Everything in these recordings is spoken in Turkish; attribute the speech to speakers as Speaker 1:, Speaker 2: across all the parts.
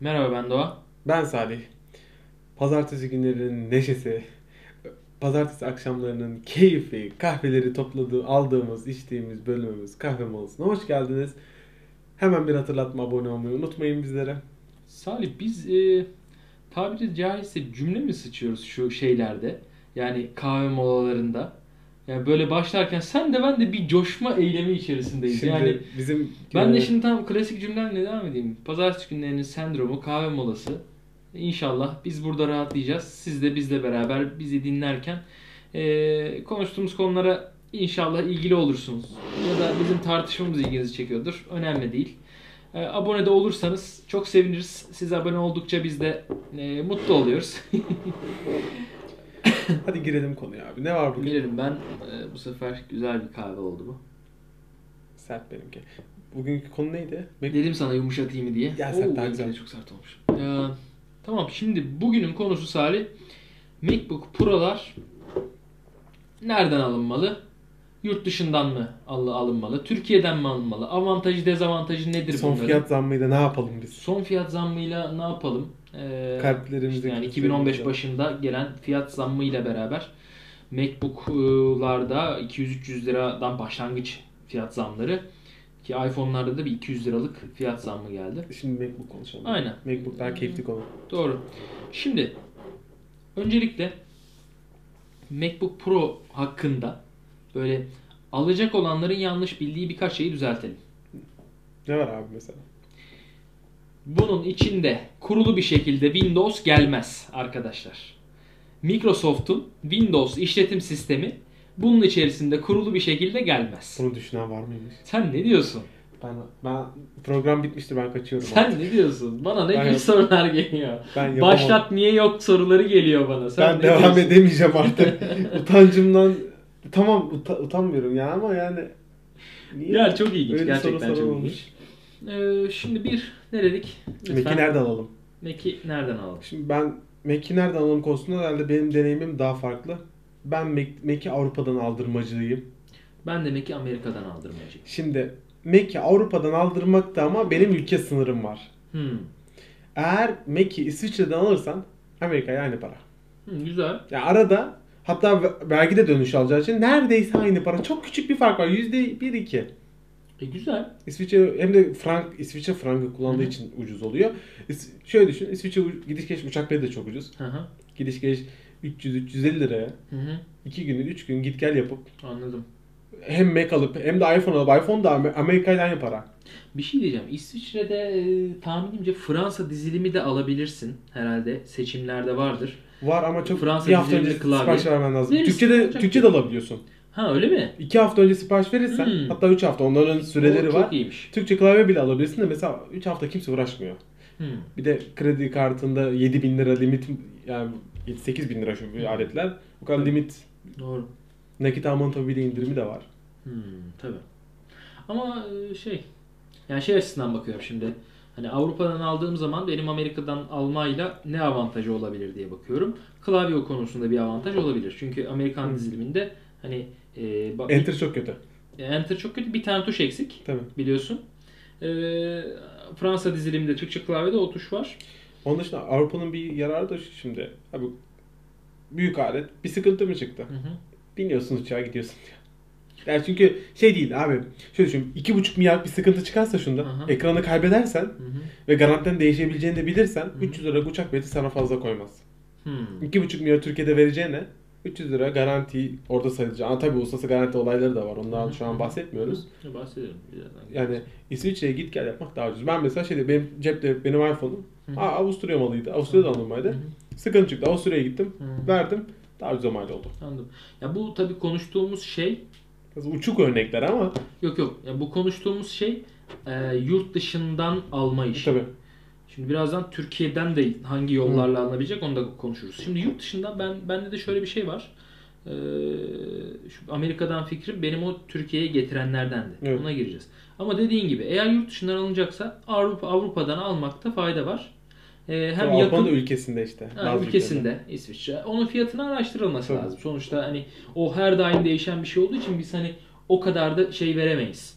Speaker 1: Merhaba ben Doğa.
Speaker 2: Ben Salih. Pazartesi günlerinin neşesi, pazartesi akşamlarının keyfi, kahveleri topladığı, aldığımız, içtiğimiz bölümümüz kahve molasına hoş geldiniz. Hemen bir hatırlatma abone olmayı unutmayın bizlere.
Speaker 1: Salih biz e, tabiri caizse cümle mi sıçıyoruz şu şeylerde? Yani kahve molalarında. Yani böyle başlarken sen de ben de bir coşma eylemi içerisindeyiz.
Speaker 2: Şimdi
Speaker 1: yani
Speaker 2: bizim
Speaker 1: ben de
Speaker 2: e,
Speaker 1: şimdi tam klasik cümlemle devam edeyim. Pazartesi günlerinin sendromu kahve molası. İnşallah biz burada rahatlayacağız. Siz de bizle beraber bizi dinlerken e, konuştuğumuz konulara inşallah ilgili olursunuz. Ya da bizim tartışmamız ilginizi çekiyordur. Önemli değil. E, abone de olursanız çok seviniriz. Siz abone oldukça biz de e, mutlu oluyoruz.
Speaker 2: hadi girelim konuya abi. Ne var bugün?
Speaker 1: Bilirim ben e, bu sefer güzel bir kahve oldu bu.
Speaker 2: Sert benimki. Bugünkü konu neydi? Mek-
Speaker 1: Dedim sana yumuşatayım mı diye.
Speaker 2: Ya sert,
Speaker 1: Oo,
Speaker 2: daha
Speaker 1: benimki de
Speaker 2: güzel.
Speaker 1: Çok sert olmuş. Ee, tamam şimdi bugünün konusu Salih. MacBook Pro'lar nereden alınmalı? Yurt dışından mı al- alınmalı? Türkiye'den mi alınmalı? Avantajı dezavantajı nedir
Speaker 2: Son
Speaker 1: bunların?
Speaker 2: fiyat zammıyla ne yapalım biz?
Speaker 1: Son fiyat zammıyla ne yapalım? Ee,
Speaker 2: Kalplerimizi
Speaker 1: işte yani
Speaker 2: kırpıyor
Speaker 1: 2015
Speaker 2: bize.
Speaker 1: başında gelen fiyat zammıyla beraber MacBook'larda 200-300 liradan başlangıç fiyat zamları ki iPhone'larda da bir 200 liralık fiyat zammı geldi.
Speaker 2: Şimdi MacBook konuşalım.
Speaker 1: Aynen.
Speaker 2: MacBook daha keyifli konu.
Speaker 1: Doğru. Şimdi öncelikle MacBook Pro hakkında böyle alacak olanların yanlış bildiği birkaç şeyi düzeltelim.
Speaker 2: Ne var abi mesela?
Speaker 1: Bunun içinde kurulu bir şekilde Windows gelmez arkadaşlar. Microsoft'un Windows işletim sistemi bunun içerisinde kurulu bir şekilde gelmez.
Speaker 2: Bunu düşünen var mıymış?
Speaker 1: Sen ne diyorsun?
Speaker 2: Ben, ben program bitmiştir ben kaçıyorum.
Speaker 1: Sen ne diyorsun? Bana ne
Speaker 2: Ben
Speaker 1: gibi sorular geliyor?
Speaker 2: Ben yapamam.
Speaker 1: Başlat niye yok soruları geliyor bana. Sen
Speaker 2: ben devam
Speaker 1: diyorsun?
Speaker 2: edemeyeceğim artık. Utancımdan tamam uta- utanmıyorum ya ama yani niye?
Speaker 1: Ya çok ilginç.
Speaker 2: Öyle
Speaker 1: Gerçekten çok
Speaker 2: sorulmuş.
Speaker 1: ilginç. Ee, şimdi bir ne dedik?
Speaker 2: Mac'i nereden alalım?
Speaker 1: Mac'i nereden alalım?
Speaker 2: Şimdi ben Mac'i nereden alalım konusunda herhalde benim deneyimim daha farklı. Ben Mac- Mac'i Avrupa'dan aldırmacıyım.
Speaker 1: Ben de Mac'i Amerika'dan aldırmacıyım.
Speaker 2: Şimdi Mac'i Avrupa'dan aldırmakta ama benim ülke sınırım var.
Speaker 1: Hmm.
Speaker 2: Eğer Mac'i İsviçre'den alırsan Amerika'ya aynı para.
Speaker 1: Hmm, güzel.
Speaker 2: Ya arada hatta ve- vergi de dönüş alacağı için neredeyse aynı para. Çok küçük bir fark var. %1-2.
Speaker 1: E güzel.
Speaker 2: İsviçre hem de frank İsviçre frangı kullandığı
Speaker 1: Hı hı.
Speaker 2: için ucuz oluyor. İs- şöyle düşün. İsviçre u- gidiş geliş uçak bileti de çok ucuz.
Speaker 1: Hı hı.
Speaker 2: Gidiş geliş 300 350 liraya
Speaker 1: Hı hı.
Speaker 2: 2 günü 3 gün git gel yapıp
Speaker 1: Anladım.
Speaker 2: hem Mac alıp hem de iPhone alıp iPhone da Amer- Amerika'yla aynı para.
Speaker 1: Bir şey diyeceğim. İsviçre'de e, tahminimce Fransa dizilimi de alabilirsin. Herhalde seçimlerde vardır.
Speaker 2: Var ama çok
Speaker 1: Fransa
Speaker 2: bir hafta önce
Speaker 1: klavye.
Speaker 2: sipariş vermen lazım.
Speaker 1: Verirsin,
Speaker 2: Türkçe de
Speaker 1: olacak
Speaker 2: Türkçe de alabiliyorsun.
Speaker 1: Ha öyle mi?
Speaker 2: 2 hafta önce sipariş verirsen
Speaker 1: Hmm.
Speaker 2: hatta 3 hafta onların süreleri
Speaker 1: O
Speaker 2: var.
Speaker 1: Çok iyiymiş.
Speaker 2: Türkçe klavye bile alabilirsin de mesela 3 hafta kimse uğraşmıyor.
Speaker 1: Hmm.
Speaker 2: Bir de kredi kartında 7 bin lira limit yani 8 bin lira şu bu aletler. Bu kadar
Speaker 1: Tabii.
Speaker 2: limit
Speaker 1: Doğru.
Speaker 2: nakit almanın tabii bir de indirimi de var.
Speaker 1: Hmm, tabii. Ama e, şey yani şey açısından bakıyorum şimdi. Hani Avrupa'dan aldığım zaman benim Amerika'dan almayla ne avantajı olabilir diye bakıyorum. Klavye konusunda bir avantaj olabilir. Çünkü Amerikan
Speaker 2: Hı.
Speaker 1: diziliminde hani e, ba-
Speaker 2: Enter çok kötü.
Speaker 1: Enter çok kötü. Bir tane tuş eksik
Speaker 2: Tabii.
Speaker 1: biliyorsun. E, Fransa diziliminde Türkçe klavyede o tuş var.
Speaker 2: Onun dışında Avrupa'nın bir yararı da şu şimdi. Abi büyük alet bir sıkıntı mı çıktı?
Speaker 1: Hı hı.
Speaker 2: Biniyorsun uçağa gidiyorsun diyor. Yani çünkü şey değil abi. Şöyle düşün. 2,5 milyar bir sıkıntı çıkarsa şunda
Speaker 1: Aha.
Speaker 2: ekranı kaybedersen
Speaker 1: Hı hı.
Speaker 2: ve garantiden değişebileceğini de bilirsen
Speaker 1: hı.
Speaker 2: 300 lira uçak bileti sana fazla koymaz.
Speaker 1: Hmm.
Speaker 2: 2,5 milyar Türkiye'de vereceğine 300 lira garanti orada sayılacak. Ama tabii uluslararası garanti olayları da var.
Speaker 1: Hı.
Speaker 2: şu an bahsetmiyoruz.
Speaker 1: Bahsedelim.
Speaker 2: Yani İsviçre'ye git gel yapmak daha ucuz. Ben mesela şeyde benim cepte benim iPhone'um Avusturya malıydı. Avusturya'da alınmaydı. Sıkıntı çıktı. Avusturya'ya gittim.
Speaker 1: Hı.
Speaker 2: Verdim. Daha ucuz mal oldu.
Speaker 1: Anladım. Ya bu tabii konuştuğumuz şey
Speaker 2: Biraz uçuk örnekler ama
Speaker 1: Yok yok. Ya bu konuştuğumuz şey e, yurt dışından alma işi.
Speaker 2: tabii.
Speaker 1: Şimdi birazdan Türkiye'den de hangi yollarla alınabilecek onu da konuşuruz. Şimdi yurt dışında ben bende de şöyle bir şey var. Ee, şu Amerika'dan fikrim benim o Türkiye'ye getirenlerdendi.
Speaker 2: Evet.
Speaker 1: Ona gireceğiz. Ama dediğin gibi eğer yurt dışından alınacaksa Avrupa Avrupa'dan almakta fayda var. Ee, hem
Speaker 2: Avrupa'nın
Speaker 1: yakın
Speaker 2: da ülkesinde işte.
Speaker 1: Ha,
Speaker 2: bazı
Speaker 1: ülkesinde İsviçre. Onun fiyatını araştırılması
Speaker 2: Tabii.
Speaker 1: lazım. Sonuçta hani o her daim değişen bir şey olduğu için biz hani o kadar da şey veremeyiz.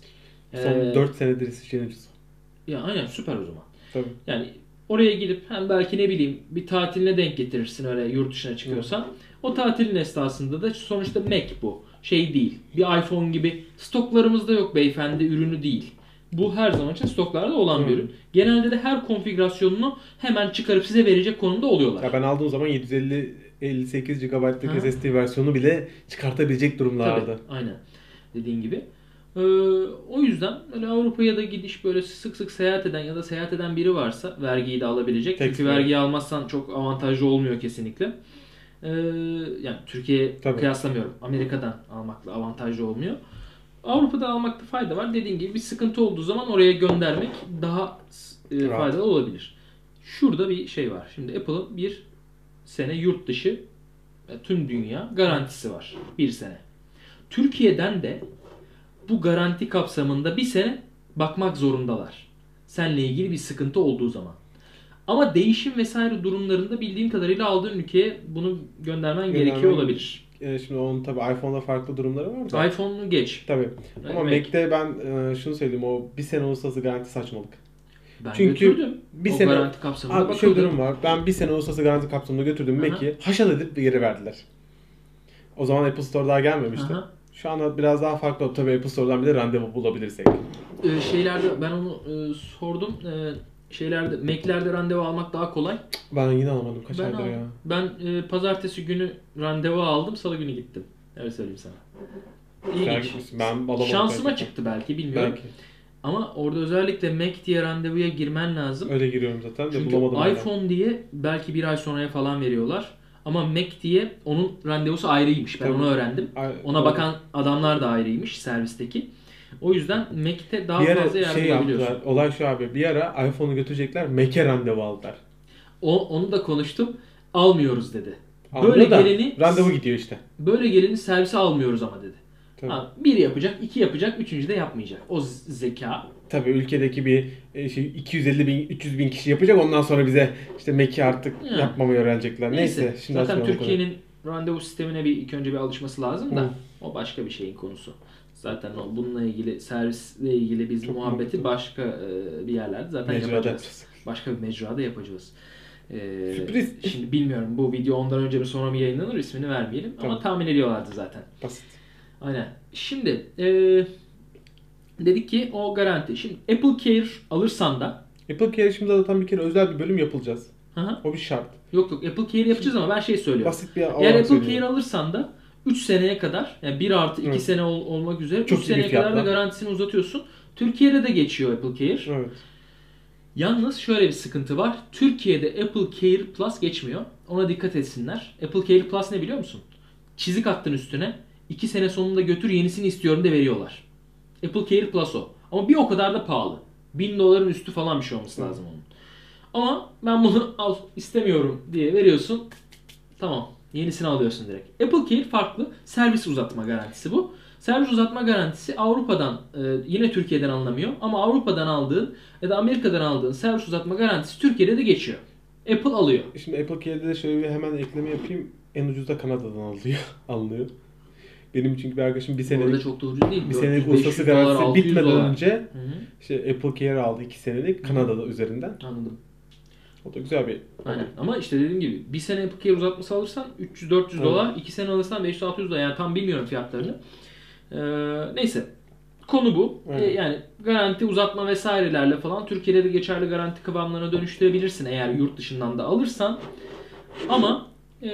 Speaker 2: ülkeler. Son
Speaker 1: Ee,
Speaker 2: 4 senedir İsviçre'nin ucuz.
Speaker 1: Ya aynen süper o zaman.
Speaker 2: Tabii.
Speaker 1: Yani Oraya gidip hem belki ne bileyim bir tatiline denk getirirsin öyle yurt dışına çıkıyorsan. O tatilin esnasında da sonuçta Mac bu. Şey değil. Bir iPhone gibi stoklarımızda yok beyefendi ürünü değil. Bu her zaman için stoklarda olan bir
Speaker 2: Hı.
Speaker 1: ürün. Genelde de her konfigürasyonunu hemen çıkarıp size verecek konumda oluyorlar.
Speaker 2: Ya ben aldığım zaman 750 58 GB'lık. SSD versiyonu bile çıkartabilecek durumlarda.
Speaker 1: Tabii, aynen. Dediğin gibi. Ee, o yüzden öyle Avrupa'ya da gidiş böyle sık sık seyahat eden ya da seyahat eden biri varsa vergiyi de alabilecek.
Speaker 2: Tek
Speaker 1: Çünkü vergiyi almazsan çok avantajlı olmuyor kesinlikle. Ee, yani Türkiye
Speaker 2: Tabii.
Speaker 1: kıyaslamıyorum. Amerika'dan almakla avantajlı olmuyor. Avrupa'da almakta fayda var. Dediğim gibi bir sıkıntı olduğu zaman oraya göndermek daha e, faydalı olabilir. Şurada bir şey var. Şimdi Apple'ın bir sene yurt dışı e, tüm dünya garantisi var. Bir sene. Türkiye'den de bu garanti kapsamında bir sene bakmak zorundalar. Seninle ilgili bir sıkıntı olduğu zaman. Ama değişim vesaire durumlarında bildiğim kadarıyla aldığın ülkeye bunu göndermen
Speaker 2: Göndermen-
Speaker 1: gerekiyor olabilir.
Speaker 2: E, şimdi onun tabii iPhone'da farklı durumları var da.
Speaker 1: iPhone'u geç.
Speaker 2: Tabii. Ama
Speaker 1: Mac.
Speaker 2: Mac'te ben e, şunu söyleyeyim o bir sene uluslararası garanti saçmalık.
Speaker 1: Ben
Speaker 2: Çünkü
Speaker 1: götürdüm.
Speaker 2: bir
Speaker 1: o
Speaker 2: sene-
Speaker 1: garanti kapsamında
Speaker 2: Abi şöyle
Speaker 1: bakıldı.
Speaker 2: durum var. Ben bir sene uluslararası garanti kapsamında götürdüm
Speaker 1: Aha.
Speaker 2: Mac'i. Haşat edip geri verdiler. O zaman Apple Store daha gelmemişti.
Speaker 1: Aha.
Speaker 2: Şu anda biraz daha farklı oldu. Tabii Apple Store'dan bir de randevu bulabilirsek.
Speaker 1: Ee, şeylerde ben onu e, sordum. Ee, şeylerde Mac'lerde randevu almak daha kolay.
Speaker 2: Ben yine alamadım. Kaç
Speaker 1: Ben,
Speaker 2: aydır
Speaker 1: aldım.
Speaker 2: ya.
Speaker 1: ben e, pazartesi günü randevu aldım. Salı günü gittim. Öyle söyleyeyim sana. İlginç.
Speaker 2: Ben alamadım.
Speaker 1: Şansıma
Speaker 2: belki.
Speaker 1: çıktı belki bilmiyorum.
Speaker 2: Belki.
Speaker 1: Ama orada özellikle Mac diye randevuya girmen lazım.
Speaker 2: Öyle giriyorum zaten de
Speaker 1: Çünkü
Speaker 2: bulamadım. hala.
Speaker 1: iPhone diye belki bir ay sonraya falan veriyorlar. Ama Mac diye onun randevusu ayrıymış. Ben
Speaker 2: Tabii.
Speaker 1: onu öğrendim. Ona bakan adamlar da ayrıymış servisteki. O yüzden Mac'te daha
Speaker 2: bir ara
Speaker 1: fazla yardım
Speaker 2: şey yaptılar. Olay şu abi. Bir ara iPhone'u götürecekler. Mac'e randevu aldılar.
Speaker 1: O, onu da konuştum. Almıyoruz dedi. Böyle
Speaker 2: da
Speaker 1: geleni
Speaker 2: randevu gidiyor işte.
Speaker 1: böyle geleni servise almıyoruz ama dedi.
Speaker 2: Tabii.
Speaker 1: Ha, bir yapacak, iki yapacak, üçüncü de yapmayacak. O zeka.
Speaker 2: Tabii ülkedeki bir e, şey 250 bin 300 bin kişi yapacak ondan sonra bize işte Mac'i artık
Speaker 1: Ya.
Speaker 2: yapmamayı öğrenecekler. Neyse.
Speaker 1: Neyse.
Speaker 2: şimdi
Speaker 1: zaten. Türkiye'nin randevu sistemine bir ilk önce bir alışması lazım da
Speaker 2: Hı.
Speaker 1: o başka bir şeyin konusu. Zaten o bununla ilgili servisle ilgili biz
Speaker 2: Çok
Speaker 1: muhabbeti
Speaker 2: mantıklı.
Speaker 1: başka e, bir yerlerde zaten
Speaker 2: Mecrada
Speaker 1: yapacağız.
Speaker 2: yapacağız.
Speaker 1: Başka bir mecrada yapacağız. Ee,
Speaker 2: Sürpriz.
Speaker 1: Şimdi bilmiyorum bu video ondan önce mi sonra mı yayınlanır ismini vermeyelim ama
Speaker 2: Tamam.
Speaker 1: tahmin ediyorlardı zaten.
Speaker 2: Basit.
Speaker 1: Aynen. Şimdi e, dedik ki o garanti. Şimdi Apple Care alırsan da
Speaker 2: Apple Care şimdi zaten bir kere özel bir bölüm yapılacağız.
Speaker 1: Hı hı.
Speaker 2: O bir şart.
Speaker 1: yok yok Apple Care yapacağız ama ben şey söylüyorum.
Speaker 2: Basit bir
Speaker 1: Eğer Apple
Speaker 2: söylüyorum.
Speaker 1: Care alırsan da 3 seneye kadar yani 1 artı 2
Speaker 2: Evet.
Speaker 1: sene ol- olmak üzere
Speaker 2: Çok
Speaker 1: 3
Speaker 2: iyi bir
Speaker 1: seneye kadar da garantisini uzatıyorsun. Türkiye'de de geçiyor Apple Care.
Speaker 2: Evet.
Speaker 1: Yalnız şöyle bir sıkıntı var. Türkiye'de Apple Care Plus geçmiyor. Ona dikkat etsinler. Apple Care Plus ne biliyor musun? Çizik attın üstüne. 2 sene sonunda götür yenisini istiyorum de veriyorlar. Apple Care Plus o. Ama bir o kadar da pahalı. 1000 doların üstü falan bir şey olması lazım onun. Ama ben bunu al istemiyorum diye veriyorsun. Tamam. Yenisini alıyorsun direkt. Apple Care farklı. Servis uzatma garantisi bu. Servis uzatma garantisi Avrupa'dan e, yine Türkiye'den alınamıyor ama Avrupa'dan aldığın ya da Amerika'dan aldığın servis uzatma garantisi Türkiye'de de geçiyor. Apple alıyor.
Speaker 2: Şimdi Apple Care'de de şöyle bir hemen ekleme yapayım. En ucuz da Kanada'dan alıyor. alınıyor. Benim çünkü bir arkadaşım bir senelik
Speaker 1: çok da ucuz değil.
Speaker 2: bir
Speaker 1: 400,
Speaker 2: senelik
Speaker 1: 500
Speaker 2: ustası
Speaker 1: dolar,
Speaker 2: garantisi
Speaker 1: 600
Speaker 2: bitmeden
Speaker 1: dolar.
Speaker 2: önce
Speaker 1: Hı hı,
Speaker 2: işte Apple Care aldı 2 senelik Kanada'da üzerinden.
Speaker 1: Anladım.
Speaker 2: O da güzel bir
Speaker 1: Aynen. Ama işte dediğim gibi bir sene Apple Care uzatması alırsan 300-400
Speaker 2: Evet.
Speaker 1: dolar, 2 sene alırsan 500-600 dolar. Yani tam bilmiyorum fiyatlarını. Ee, neyse. Konu bu.
Speaker 2: Evet.
Speaker 1: Ee, yani garanti uzatma vesairelerle falan Türkiye'de de geçerli garanti kıvamlarına dönüştürebilirsin eğer yurt dışından da alırsan. Ama e,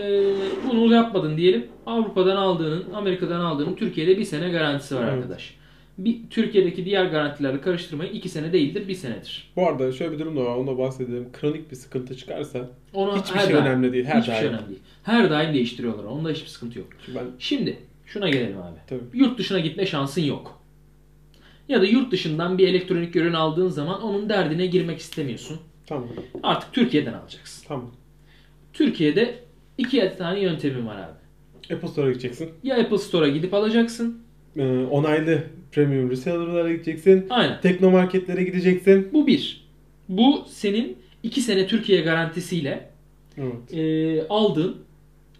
Speaker 1: bunu yapmadın diyelim. Avrupa'dan aldığının, Amerika'dan aldığının Türkiye'de bir sene garantisi var
Speaker 2: Evet.
Speaker 1: arkadaş. Bir Türkiye'deki diğer garantilerle karıştırmayın. 2 sene değildir, 1 senedir.
Speaker 2: Bu arada şöyle bir durum da var. Onu da bahsedelim. Kronik bir sıkıntı çıkarsa
Speaker 1: Onu
Speaker 2: hiçbir şey
Speaker 1: daim-
Speaker 2: önemli değil. Her
Speaker 1: hiçbir şey
Speaker 2: daim.
Speaker 1: önemli değil. Her daim değiştiriyorlar. Onda hiçbir sıkıntı yok.
Speaker 2: Şimdi ben
Speaker 1: Şimdi şuna gelelim abi.
Speaker 2: tabii.
Speaker 1: Yurt dışına gitme şansın yok. Ya da yurt dışından bir elektronik ürün aldığın zaman onun derdine girmek istemiyorsun.
Speaker 2: Tamam.
Speaker 1: Artık Türkiye'den alacaksın.
Speaker 2: Tamam.
Speaker 1: Türkiye'de iki tane yöntemin var abi.
Speaker 2: Apple Store'a gideceksin.
Speaker 1: Ya Apple Store'a gidip alacaksın.
Speaker 2: Ee, onaylı premium reseller'lara gideceksin.
Speaker 1: Aynen.
Speaker 2: Teknomarketlere gideceksin.
Speaker 1: Bu bir. Bu senin iki sene Türkiye garantisiyle
Speaker 2: Evet.
Speaker 1: e, aldığın,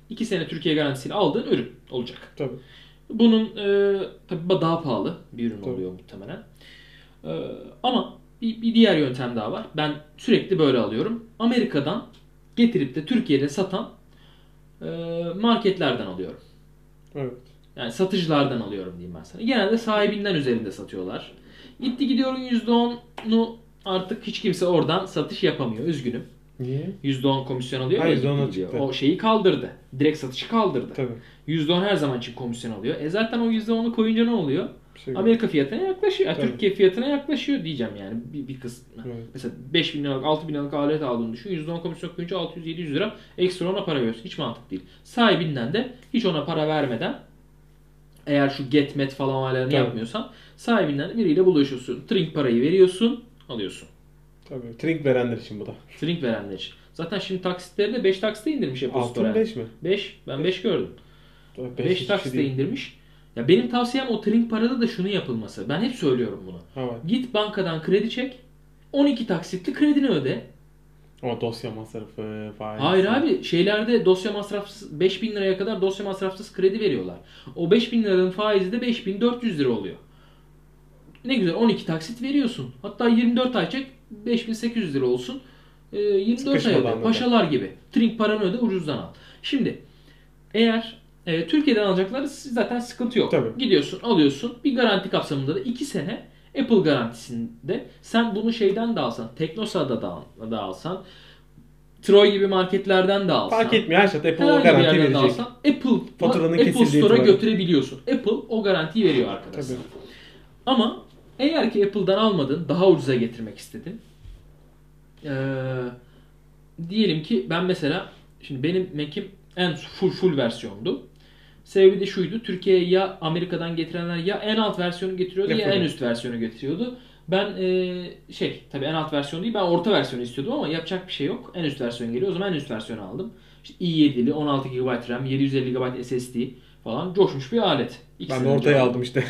Speaker 1: iki sene Türkiye garantisiyle aldığın ürün olacak.
Speaker 2: Tabii.
Speaker 1: Bunun e, tabii daha pahalı bir ürün
Speaker 2: Tabii.
Speaker 1: oluyor muhtemelen. E, ama bir, bir diğer yöntem daha var. Ben sürekli böyle alıyorum. Amerika'dan getirip de Türkiye'de satan marketlerden alıyorum.
Speaker 2: Evet.
Speaker 1: Yani satıcılardan alıyorum diyeyim ben sana. Genelde sahibinden üzerinde satıyorlar. Gitti gidiyorum %10'u artık hiç kimse oradan satış yapamıyor. Üzgünüm.
Speaker 2: Niye?
Speaker 1: %10 komisyon alıyor.
Speaker 2: Ha,
Speaker 1: ya,
Speaker 2: %10
Speaker 1: gitti gidiyor.
Speaker 2: çıktı.
Speaker 1: O şeyi kaldırdı. Direkt satışı kaldırdı.
Speaker 2: Tabii.
Speaker 1: %10 her zaman için komisyon alıyor. E zaten o %10'u koyunca ne oluyor?
Speaker 2: Şey
Speaker 1: Amerika fiyatına yaklaşıyor. Yani. Türkiye fiyatına yaklaşıyor diyeceğim yani bir, bir kısmı.
Speaker 2: Evet.
Speaker 1: Mesela 5 bin liralık 6 bin liralık alet aldığını düşün. %10 komisyon koyunca 600-700 lira ekstra ona para veriyorsun. Hiç mantık değil. Sahibinden de hiç ona para vermeden eğer şu get met falan olaylarını
Speaker 2: Tabii.
Speaker 1: yapmıyorsan sahibinden de biriyle buluşuyorsun. Trink parayı veriyorsun alıyorsun.
Speaker 2: Tabii. Trink verenler için bu da.
Speaker 1: Trink verenler için. Zaten şimdi taksitleri de 5 taksite indirmiş Apple
Speaker 2: Altın
Speaker 1: Store.
Speaker 2: 5 mi?
Speaker 1: 5. Ben 5 gördüm. 5
Speaker 2: hiçbir şey
Speaker 1: taksite indirmiş. Ya benim tavsiyem o trink parada da şunu yapılması. Ben hep söylüyorum bunu.
Speaker 2: Var.
Speaker 1: Git bankadan kredi çek. 12 taksitli kredini öde.
Speaker 2: Ama dosya masrafı, faiz.
Speaker 1: Hayır abi şeylerde dosya masrafsız 5000 liraya kadar dosya masrafsız kredi veriyorlar. O 5000 liranın faizi de 5400 lira oluyor. Ne güzel 12 taksit veriyorsun. Hatta 24 ay çek 5800 lira olsun. Ee, 24 ay öde. Paşalar gibi. Trink paranı öde ucuzdan al. Şimdi eğer e, Türkiye'den alacakları zaten sıkıntı yok.
Speaker 2: Tabii.
Speaker 1: Gidiyorsun alıyorsun bir garanti kapsamında da 2 sene Apple garantisinde sen bunu şeyden de alsan, Teknosa'da da, da alsan, Troy gibi marketlerden de alsan,
Speaker 2: Fark etmiyor. Her şeyde Apple o garanti verecek.
Speaker 1: alsan Apple,
Speaker 2: Faturanın
Speaker 1: Apple Store'a götürebiliyorsun. Apple o garantiyi veriyor arkadaşlar. Ama eğer ki Apple'dan almadın, daha ucuza getirmek istedin. Ee, diyelim ki ben mesela şimdi benim Mac'im en full full versiyondu. Sebebi de şuydu. Türkiye'ye ya Amerika'dan getirenler ya en alt versiyonu getiriyordu ya,
Speaker 2: Ya
Speaker 1: en üst versiyonu getiriyordu. Ben e, şey tabii en alt versiyon değil ben orta versiyonu istiyordum ama yapacak bir şey yok. En üst versiyon geliyor. O zaman en üst versiyonu aldım. İşte i7'li 16 GB RAM, 750 GB SSD falan coşmuş bir alet.
Speaker 2: Ben
Speaker 1: İkisini
Speaker 2: de ortaya aldım işte.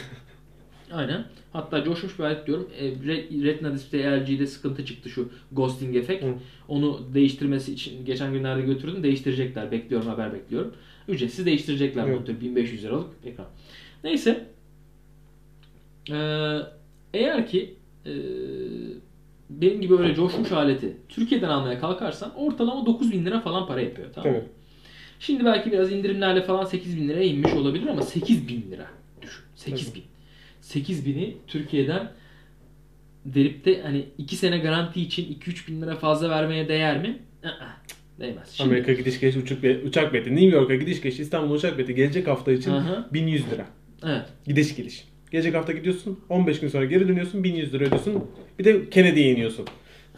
Speaker 1: Aynen. Hatta coşmuş bir alet diyorum. E, Re- Retina Display LG'de sıkıntı çıktı şu ghosting efekt.
Speaker 2: Hı.
Speaker 1: Onu değiştirmesi için geçen günlerde götürdüm. Değiştirecekler. Bekliyorum haber bekliyorum. Ücretsiz değiştirecekler
Speaker 2: Evet.
Speaker 1: monitörü. 1500 liralık ekran. Neyse. Ee, eğer ki e, benim gibi öyle coşmuş aleti Türkiye'den almaya kalkarsan ortalama 9000 lira falan para yapıyor. Tamam?
Speaker 2: Tabii.
Speaker 1: Şimdi belki biraz indirimlerle falan 8000 liraya inmiş olabilir ama 8000 lira düşün. 8000. 8000'i Türkiye'den verip de hani 2 sene garanti için 2-3 bin lira fazla vermeye değer mi? Aa, değmez. Şimdi,
Speaker 2: Amerika gidiş geliş uçak, uçak bileti. New York'a gidiş geliş İstanbul uçak bileti gelecek hafta için
Speaker 1: Aha.
Speaker 2: 1100 lira.
Speaker 1: Evet.
Speaker 2: Gidiş geliş. Gelecek hafta gidiyorsun 15 gün sonra geri dönüyorsun 1100 lira ödüyorsun. Bir de Kennedy'ye iniyorsun.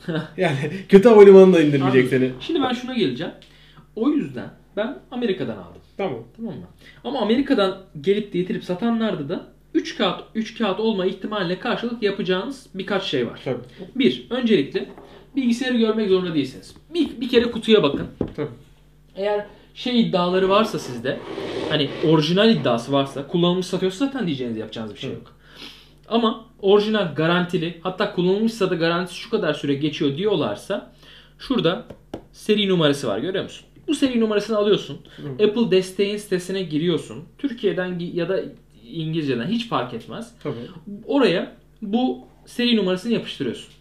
Speaker 2: yani kötü havalimanı da indirmeyecek seni.
Speaker 1: Şimdi ben şuna geleceğim. O yüzden ben Amerika'dan aldım.
Speaker 2: Tamam.
Speaker 1: Tamam mı? Ama Amerika'dan gelip getirip satanlarda da 3 kağıt 3 kağıt olma ihtimaline karşılık yapacağınız birkaç şey var.
Speaker 2: Tabii.
Speaker 1: Bir, öncelikle bilgisayarı görmek zorunda değilsiniz. Bir, bir kere kutuya bakın.
Speaker 2: Tabii.
Speaker 1: Eğer şey iddiaları varsa sizde, hani orijinal iddiası varsa, kullanılmış satıyorsa zaten diyeceğiniz yapacağınız bir şey yok. Ama orijinal garantili, hatta kullanılmışsa da garantisi şu kadar süre geçiyor diyorlarsa, şurada seri numarası var görüyor musun? Bu seri numarasını alıyorsun.
Speaker 2: Hı.
Speaker 1: Apple desteğin sitesine giriyorsun. Türkiye'den ya da İngilizceden hiç fark etmez.
Speaker 2: Tabii.
Speaker 1: Oraya bu seri numarasını yapıştırıyorsun.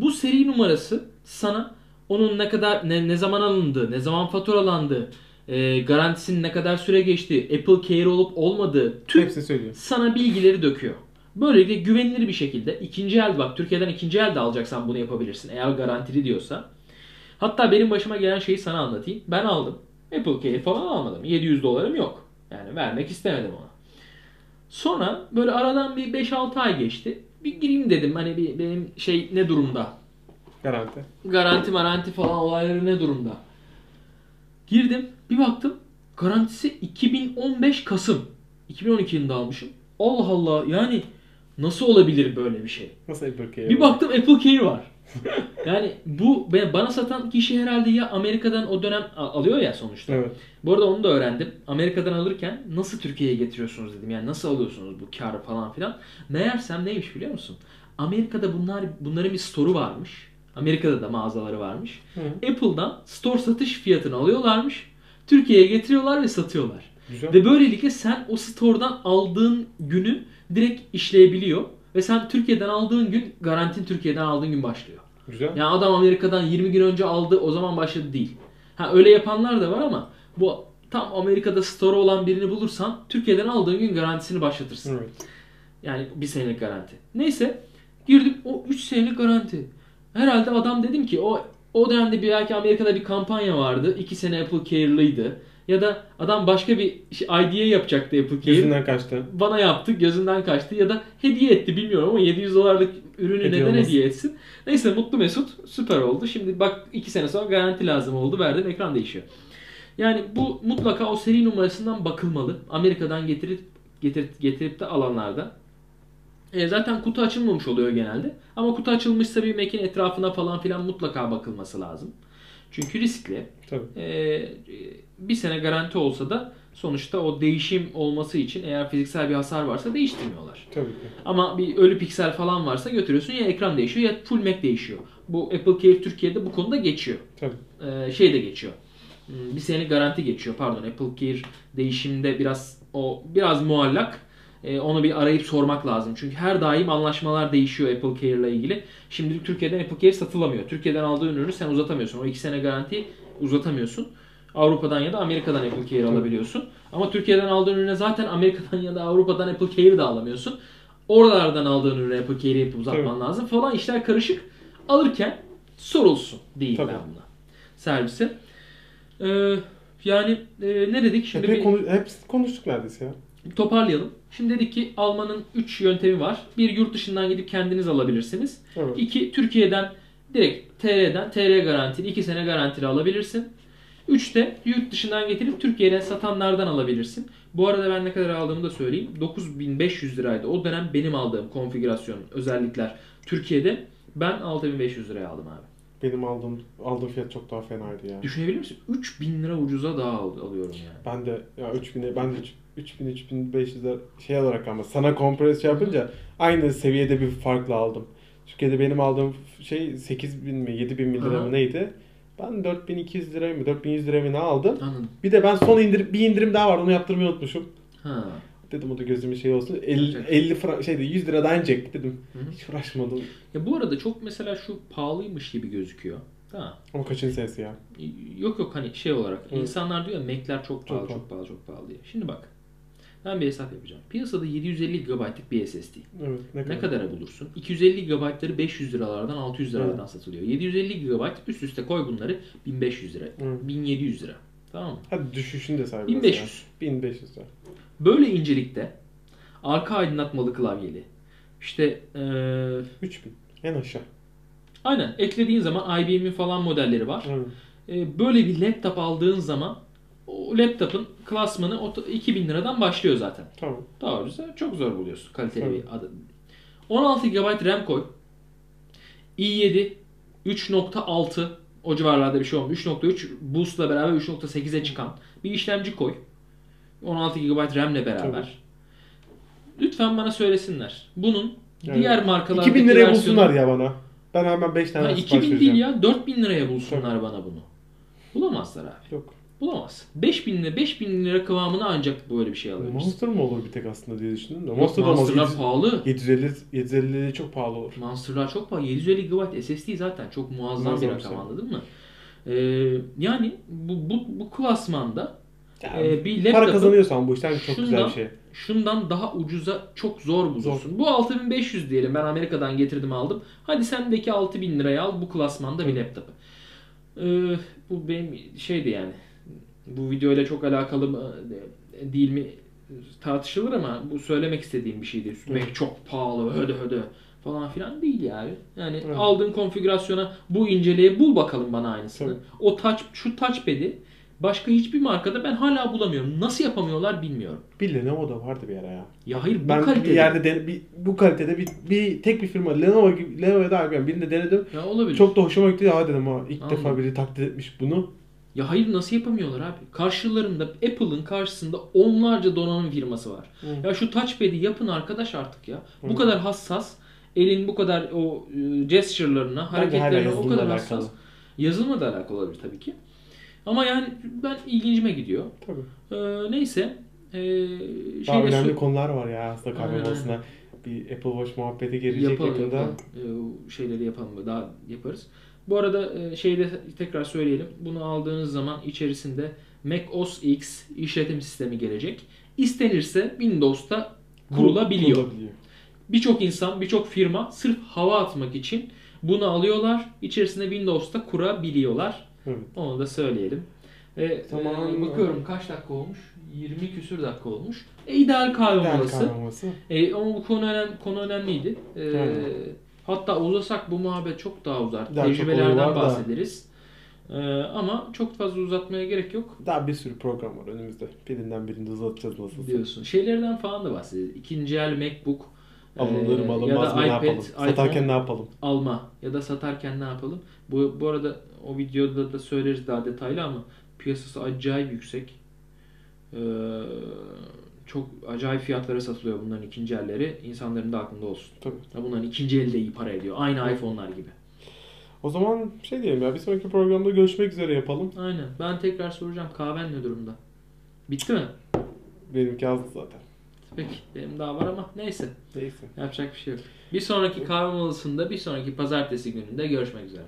Speaker 1: Bu seri numarası sana onun ne kadar ne, ne zaman alındığı, ne zaman faturalandığı, e, garantisinin ne kadar süre geçtiği, Apple Care olup olmadığı tüm
Speaker 2: Hepsini söylüyor.
Speaker 1: sana bilgileri döküyor. Böylelikle güvenilir bir şekilde ikinci el bak Türkiye'den ikinci el de alacaksan bunu yapabilirsin eğer garantili diyorsa. Hatta benim başıma gelen şeyi sana anlatayım. Ben aldım. Apple Care falan almadım. 700 dolarım yok. Yani vermek istemedim ona. Sonra böyle aradan bir 5-6 ay geçti. Bir gireyim dedim hani bir benim şey ne durumda?
Speaker 2: Garanti.
Speaker 1: Garanti maranti falan olayları ne durumda? Girdim bir baktım garantisi 2015 Kasım. 2012 yılında almışım. Allah Allah yani nasıl olabilir böyle bir şey?
Speaker 2: Nasıl Apple Care?
Speaker 1: Bir baktım Apple Care var. yani bu bana satan kişi herhalde ya Amerika'dan o dönem alıyor ya sonuçta.
Speaker 2: Evet.
Speaker 1: Bu arada onu da öğrendim. Amerika'dan alırken nasıl Türkiye'ye getiriyorsunuz dedim. Yani nasıl alıyorsunuz bu karı falan filan. Meğersem neymiş biliyor musun? Amerika'da bunlar bunların bir store'u varmış. Amerika'da da mağazaları varmış.
Speaker 2: Hı.
Speaker 1: Apple'dan store satış fiyatını alıyorlarmış. Türkiye'ye getiriyorlar ve satıyorlar.
Speaker 2: Güzel.
Speaker 1: Ve böylelikle sen o store'dan aldığın günü direkt işleyebiliyor. Ve sen Türkiye'den aldığın gün garantin Türkiye'den aldığın gün başlıyor.
Speaker 2: Güzel.
Speaker 1: Yani adam Amerika'dan 20 gün önce aldı o zaman başladı değil. Ha öyle yapanlar da var ama bu tam Amerika'da store olan birini bulursan Türkiye'den aldığın gün garantisini başlatırsın.
Speaker 2: Evet.
Speaker 1: Yani bir senelik garanti. Neyse girdim o 3 senelik garanti. Herhalde adam dedim ki o o dönemde bir belki Amerika'da bir kampanya vardı. 2 sene Apple Care'lıydı. Ya da adam başka bir şey- ID'ye yapacaktı Apple Care.
Speaker 2: Yüzünden kaçtı.
Speaker 1: Bana yaptı gözünden kaçtı ya da hediye etti bilmiyorum ama 700 dolarlık ürünü
Speaker 2: Hediye
Speaker 1: neden
Speaker 2: olmasın.
Speaker 1: hediye etsin. Neyse mutlu mesut süper oldu. Şimdi bak 2 sene sonra garanti lazım oldu verdim ekran değişiyor. Yani bu mutlaka o seri numarasından bakılmalı. Amerika'dan getirip getirip, getirip de alanlarda. E, zaten kutu açılmamış oluyor genelde. Ama kutu açılmışsa bir mekin etrafına falan filan mutlaka bakılması lazım. Çünkü riskli.
Speaker 2: Tabii.
Speaker 1: Ee, bir sene garanti olsa da sonuçta o değişim olması için eğer fiziksel bir hasar varsa değiştirmiyorlar.
Speaker 2: Tabii ki.
Speaker 1: Ama bir ölü piksel falan varsa götürüyorsun ya ekran değişiyor ya full Mac değişiyor. Bu Apple Care Türkiye'de bu konuda geçiyor.
Speaker 2: Tabii.
Speaker 1: Ee, şey de geçiyor. Hmm, Bir senelik garanti geçiyor. Pardon Apple Care değişimde biraz o biraz muallak. Ee, onu bir arayıp sormak lazım. Çünkü her daim anlaşmalar değişiyor Apple Care ile ilgili. Şimdi Türkiye'den Apple Care satılamıyor. Türkiye'den aldığın ürünü sen uzatamıyorsun. O iki sene garantiyi uzatamıyorsun. Avrupa'dan ya da Amerika'dan Apple Care alabiliyorsun. Ama Türkiye'den aldığın ürüne zaten Amerika'dan ya da Avrupa'dan Apple Care'i de alamıyorsun. Oralardan aldığın ürüne Apple Care'i yapıp uzatman lazım falan. işler karışık. Alırken sorulsun diyeyim
Speaker 2: Tabii.
Speaker 1: ben buna. Servise. Ee, yani e, ne dedik? Şimdi
Speaker 2: Epey
Speaker 1: bir
Speaker 2: konu, hepsini konuştuk neredeyse ya.
Speaker 1: Toparlayalım. Şimdi dedik ki almanın 3 yöntemi var. Bir yurt dışından gidip kendiniz alabilirsiniz.
Speaker 2: Evet.
Speaker 1: İki Türkiye'den direkt TR'den TR garantili 2 sene garantili alabilirsin. 3 de yurt dışından getirip Türkiye'den satanlardan alabilirsin. Bu arada ben ne kadar aldığımı da söyleyeyim. 9500 liraydı. O dönem benim aldığım konfigürasyon özellikler Türkiye'de ben 6500 liraya aldım abi.
Speaker 2: Benim aldığım aldığım fiyat çok daha fenaydı ya.
Speaker 1: Düşünebilir misin? 3000 lira ucuza daha al- alıyorum yani.
Speaker 2: Ben de ya 3000'e ben de 3000 3500 lira şey olarak ama sana kompres şey yapınca aynı seviyede bir farkla aldım. Türkiye'de benim aldığım şey 8000 mi 7000 mi lira mı neydi? Ben 4200 lira mı 4100 lira mı ne aldım?
Speaker 1: Anladım.
Speaker 2: Bir de ben son indir bir indirim daha var onu yaptırmayı unutmuşum.
Speaker 1: Ha.
Speaker 2: Dedim o da gözümün şey olsun. 50,
Speaker 1: Yapacak.
Speaker 2: 50 frank şeydi 100 liradan inecek dedim.
Speaker 1: Hı hı.
Speaker 2: Hiç uğraşmadım.
Speaker 1: Ya bu arada çok mesela şu pahalıymış gibi gözüküyor. Tamam.
Speaker 2: Ama kaçıncı senesi ya?
Speaker 1: Yok yok hani şey olarak
Speaker 2: Evet.
Speaker 1: insanlar diyor ya Mac'ler çok pahalı,
Speaker 2: Çok
Speaker 1: çok pahalı, çok pahalı diye. Şimdi bak. Ben bir hesap yapacağım. Piyasada 750 GB'lık bir SSD.
Speaker 2: Evet ne kadar?
Speaker 1: Ne kadara bulursun? 250 GB'ları 500 liralardan 600 liralardan
Speaker 2: Evet.
Speaker 1: satılıyor. 750 GB üst üste koy bunları 1500 lira.
Speaker 2: Evet.
Speaker 1: 1700 lira. Tamam mı?
Speaker 2: Hadi düşüşünü de say biraz
Speaker 1: 1500.
Speaker 2: ya. 1500 lira.
Speaker 1: Böyle incelikte arka aydınlatmalı klavyeli. İşte eee
Speaker 2: 3000 en aşağı.
Speaker 1: aynen eklediğin zaman IBM'in falan modelleri var.
Speaker 2: Evet.
Speaker 1: E, böyle bir laptop aldığın zaman o laptopun klasmanı o- 2000 liradan başlıyor zaten.
Speaker 2: Tamam.
Speaker 1: Daha ucuz çok zor buluyorsun kaliteli
Speaker 2: Tabii.
Speaker 1: bir adı. 16 GB RAM koy. i7 3.6 o civarlarda bir şey olmuş. 3.3 boost'la beraber 3.8'e çıkan bir işlemci koy. 16 GB RAM'le beraber.
Speaker 2: Tabii.
Speaker 1: Lütfen bana söylesinler. Bunun
Speaker 2: Yani
Speaker 1: diğer markalardaki
Speaker 2: 2000 liraya
Speaker 1: versiyonu-
Speaker 2: bulsunlar ya bana. Ben hemen 5 tane
Speaker 1: Ha,
Speaker 2: sipariş
Speaker 1: 2000
Speaker 2: vereceğim.
Speaker 1: değil ya 4000 liraya bulsunlar bana bunu. Bulamazlar abi.
Speaker 2: Yok.
Speaker 1: Bulamaz. 5000 lira 5000 lira kıvamına ancak böyle bir şey alabilirsin.
Speaker 2: Monster mı olur bir tek aslında diye düşündüm de. Monster da olmaz.
Speaker 1: Monster'lar
Speaker 2: 700
Speaker 1: pahalı.
Speaker 2: 750 750 çok pahalı olur.
Speaker 1: Monster'lar çok pahalı. 750 GB SSD zaten çok muazzam,
Speaker 2: Muazzam
Speaker 1: bir
Speaker 2: bir
Speaker 1: rakam
Speaker 2: şey.
Speaker 1: anladın mı? Ee, yani bu, bu, bu klasmanda
Speaker 2: Yani
Speaker 1: e, bir
Speaker 2: para kazanıyorsan bu işten çok güzel
Speaker 1: şundan-
Speaker 2: bir şey.
Speaker 1: şundan daha ucuza çok zor bulursun. Bu 6500 diyelim ben Amerika'dan getirdim aldım. Hadi sendeki 6000 liraya al bu klasmanda bir laptopu. Ee, bu benim şeydi yani. Bu videoyla çok alakalı mı e, değil mi tartışılır ama bu söylemek istediğim bir şeydi. Mac çok pahalı hödö hödö falan filan değil yani. Yani
Speaker 2: Evet.
Speaker 1: aldığın konfigürasyona bu inceliğe bul bakalım bana aynısını.
Speaker 2: Tabii.
Speaker 1: O touch şu touchpad'i başka hiçbir markada ben hala bulamıyorum. Nasıl yapamıyorlar bilmiyorum.
Speaker 2: Bir Lenovo da vardı bir ara ya.
Speaker 1: Ya hayır bu
Speaker 2: Ben
Speaker 1: kalitede.
Speaker 2: bir yerde den- bir, bu kalitede bir, bir tek bir firma Lenovo gibi Lenovo'ya da ben birinde denedim.
Speaker 1: Ya olabilir.
Speaker 2: Çok da hoşuma gitti ya dedim ha ilk
Speaker 1: Anladım.
Speaker 2: defa biri takdir etmiş bunu.
Speaker 1: Ya hayır nasıl yapamıyorlar abi? Karşılarında Apple'ın karşısında onlarca donanım firması var.
Speaker 2: Hı.
Speaker 1: Ya şu touchpad'i yapın arkadaş artık ya. Bu
Speaker 2: Hı.
Speaker 1: kadar hassas, elin bu kadar o e, gesture'larına, hareketlerine o kadar
Speaker 2: alakalı.
Speaker 1: hassas. Yazılımla da alakalı olabilir tabii ki. Ama yani ben ilgincime gidiyor.
Speaker 2: Tabii.
Speaker 1: Ee, neyse. Ee,
Speaker 2: Daha önemli
Speaker 1: su-
Speaker 2: konular var ya aslında molasına. bir Apple Watch muhabbeti gelecek
Speaker 1: yapalım,
Speaker 2: yakında.
Speaker 1: yapalım. Ee, şeyleri yapalım daha yaparız. Bu arada e, şeyde tekrar söyleyelim. Bunu aldığınız zaman içerisinde Mac OS X işletim sistemi gelecek. İstenirse Windows'ta kurulabiliyor.
Speaker 2: Kurulabiliyor.
Speaker 1: Birçok insan, birçok firma sırf hava atmak için bunu alıyorlar. İçerisinde Windows'ta kurabiliyorlar.
Speaker 2: Evet.
Speaker 1: Onu da söyleyelim. E,
Speaker 2: Tamam.
Speaker 1: e, bakıyorum kaç dakika olmuş? 20 küsür dakika olmuş. E, ideal kahve molası. E, ama bu konu önemli, konu önemliydi. E,
Speaker 2: Yani.
Speaker 1: Hatta uzasak bu muhabbet çok daha uzar.
Speaker 2: Daha çok
Speaker 1: Tecrübelerden
Speaker 2: da.
Speaker 1: bahsederiz. E, ama çok fazla uzatmaya gerek yok
Speaker 2: Daha bir sürü program var önümüzde. Birinden birini uzatacağız nasıl.
Speaker 1: diyorsun. Şeylerden falan da bahsederiz. İkinci el MacBook e,
Speaker 2: Alınır mı
Speaker 1: ya
Speaker 2: alınmaz
Speaker 1: da
Speaker 2: mı ne
Speaker 1: iPad,
Speaker 2: yapalım?
Speaker 1: iPhone
Speaker 2: Satarken ne yapalım?
Speaker 1: alma ya da satarken ne yapalım? Bu, bu arada o videoda da söyleriz daha detaylı ama piyasası acayip yüksek. Ee, çok acayip fiyatlara satılıyor bunların ikinci elleri. İnsanların da aklında olsun.
Speaker 2: Tabii.
Speaker 1: Ya bunların ikinci eli de iyi para ediyor. Aynı
Speaker 2: Evet.
Speaker 1: iPhone'lar gibi.
Speaker 2: O zaman şey diyelim ya bir sonraki programda görüşmek üzere yapalım.
Speaker 1: Aynen. Ben tekrar soracağım. Kahven ne durumda? Bitti mi?
Speaker 2: Benimki azdı zaten.
Speaker 1: Peki. Benim daha var ama neyse.
Speaker 2: Neyse.
Speaker 1: Yapacak bir şey yok. Bir sonraki kahve molasında bir sonraki pazartesi gününde görüşmek üzere.